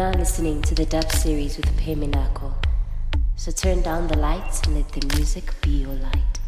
Now listening to the dub series with Peminako. So turn down the lights and let the music be your light.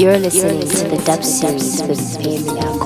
You're listening, to the Dub Series with Payme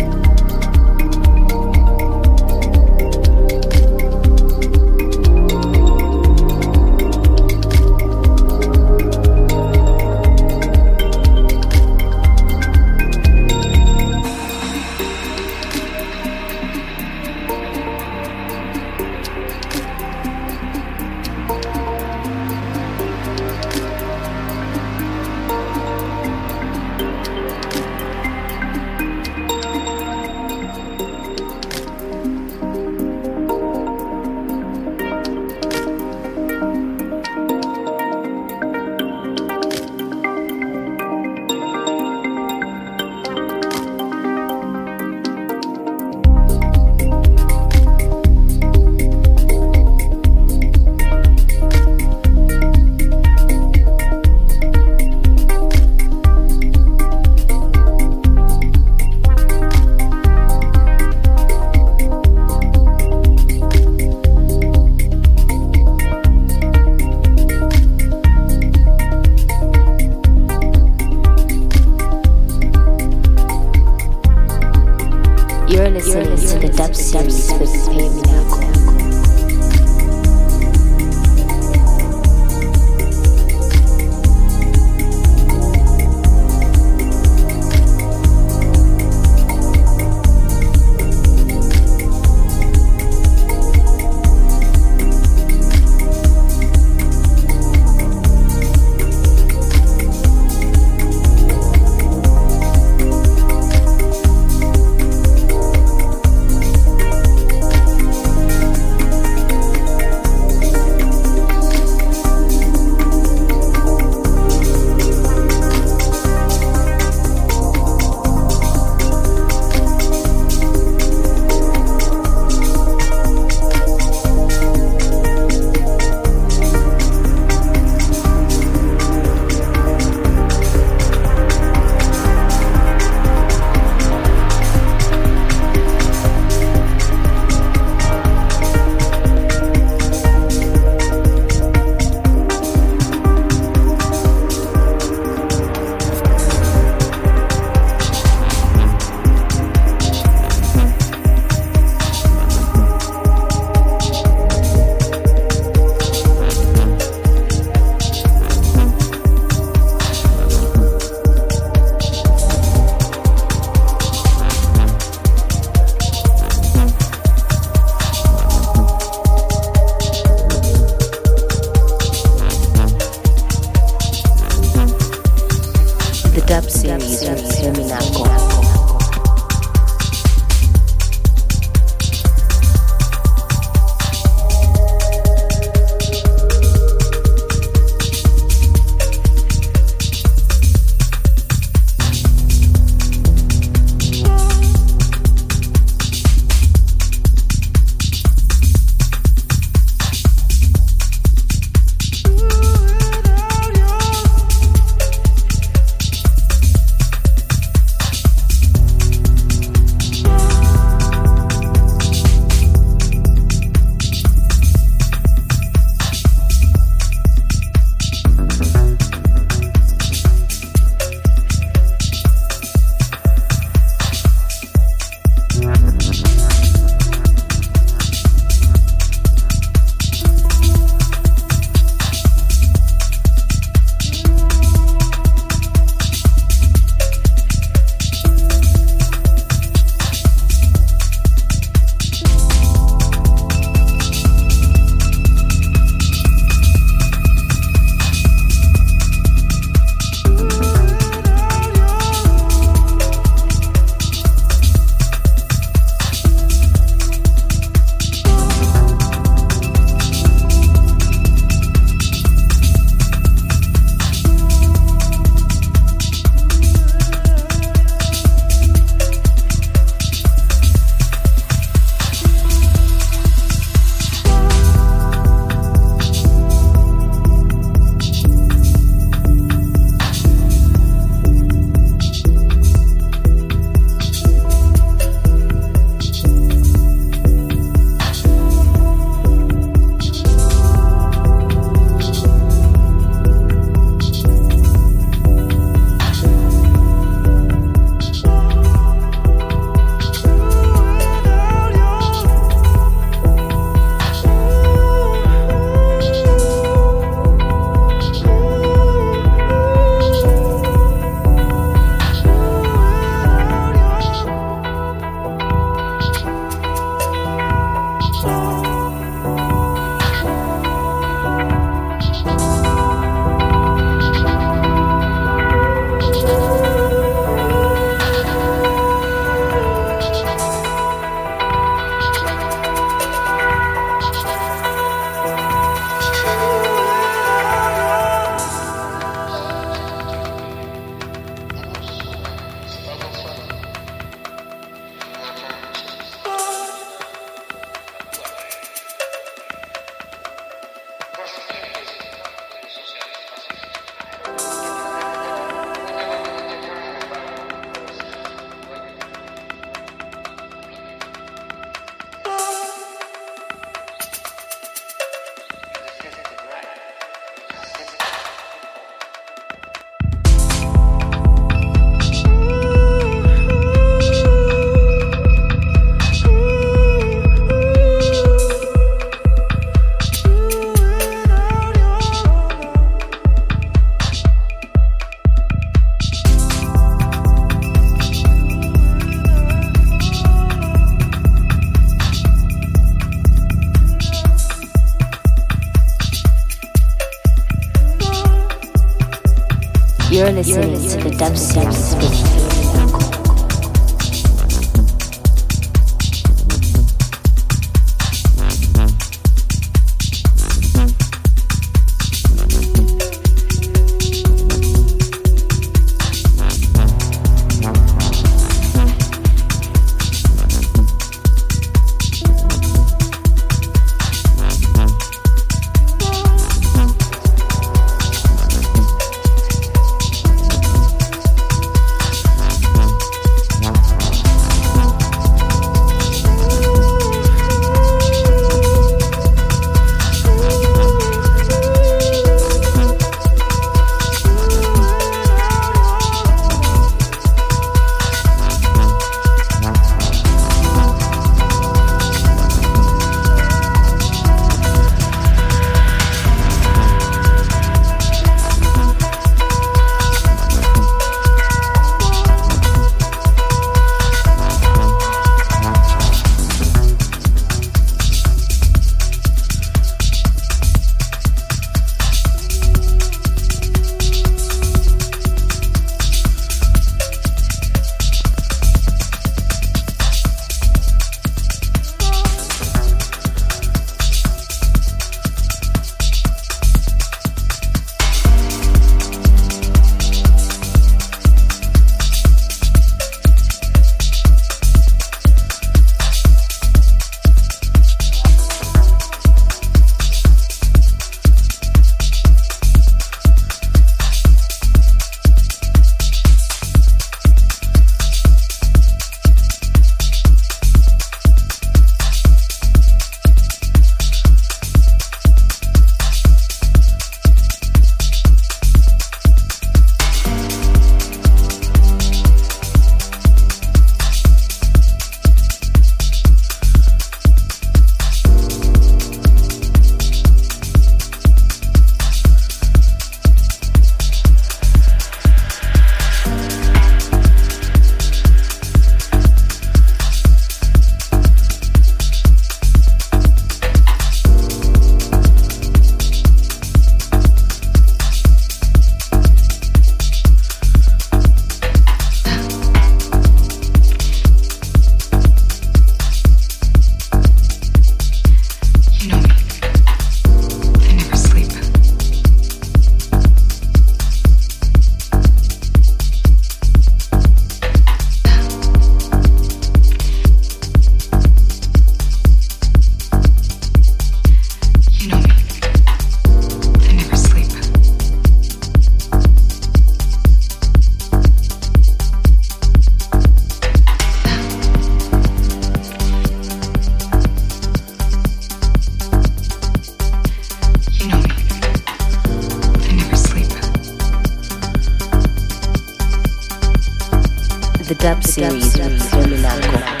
dub series with Feminaco.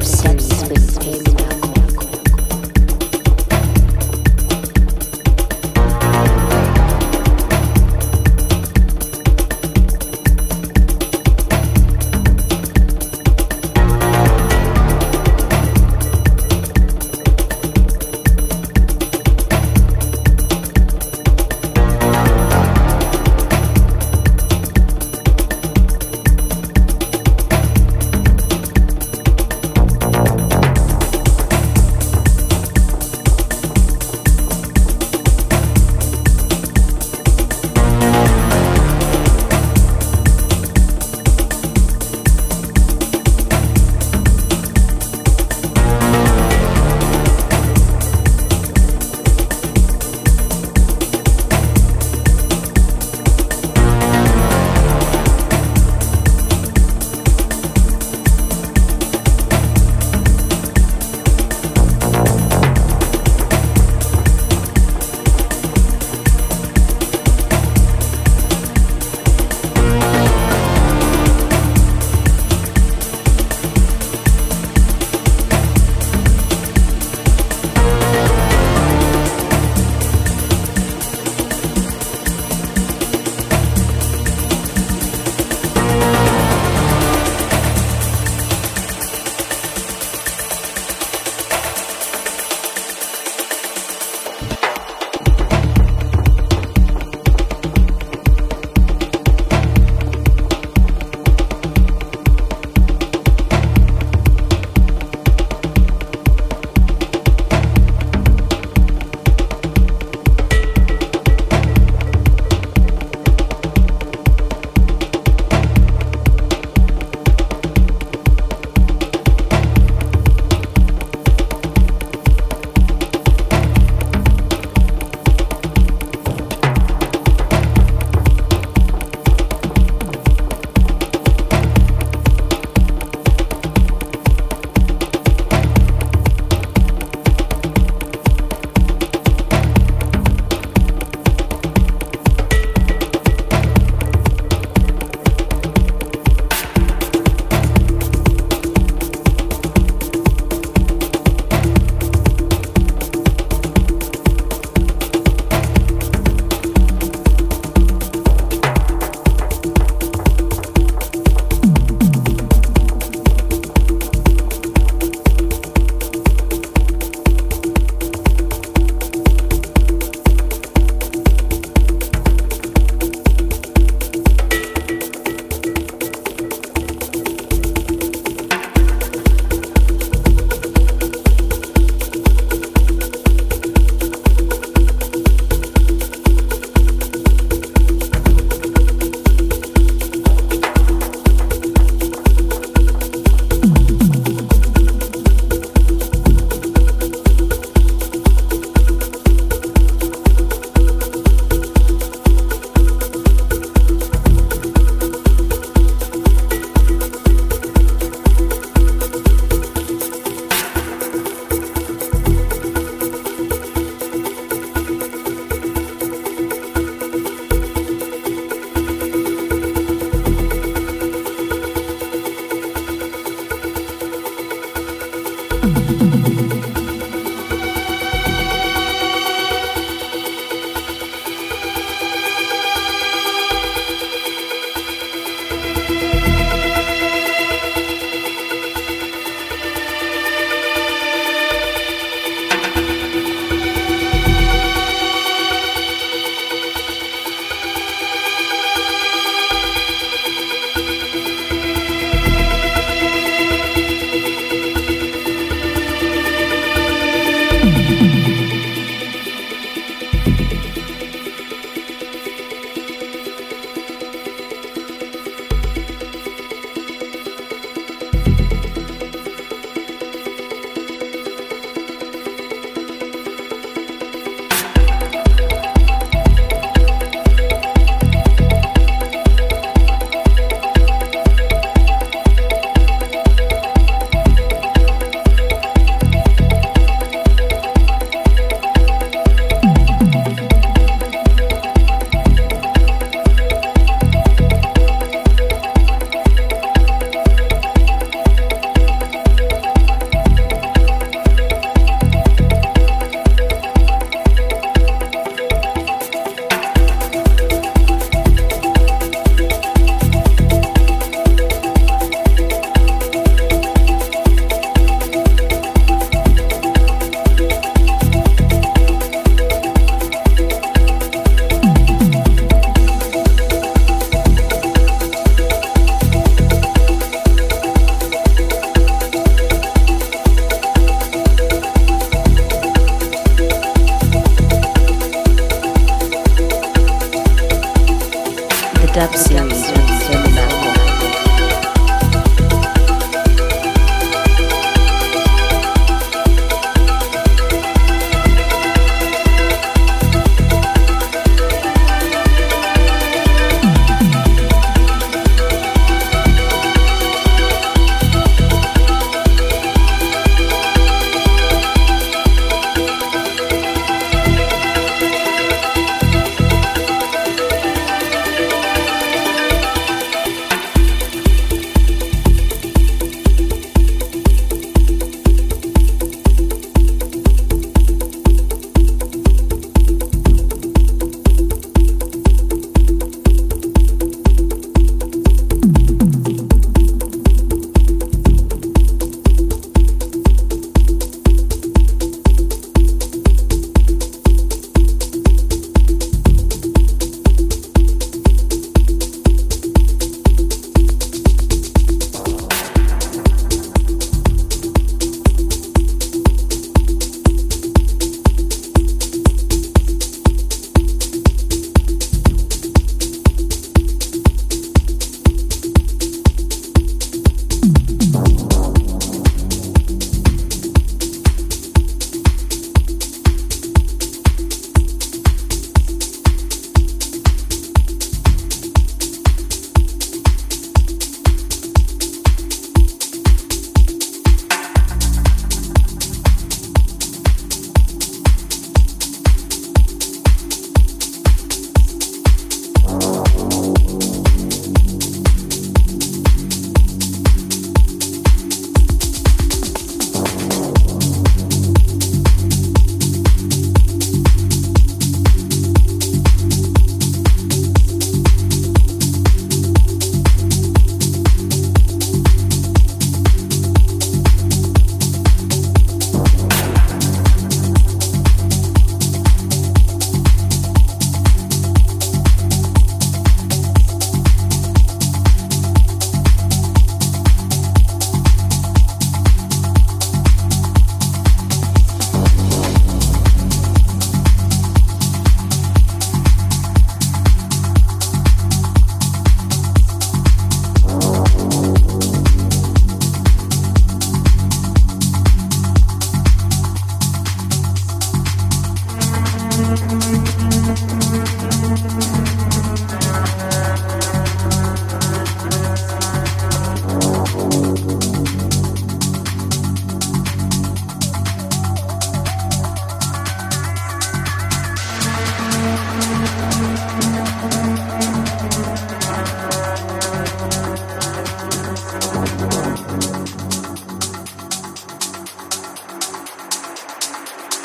steps, steps, steps, steps,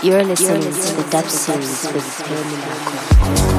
You're listening, to the Dub Series with Terminacle.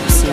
steps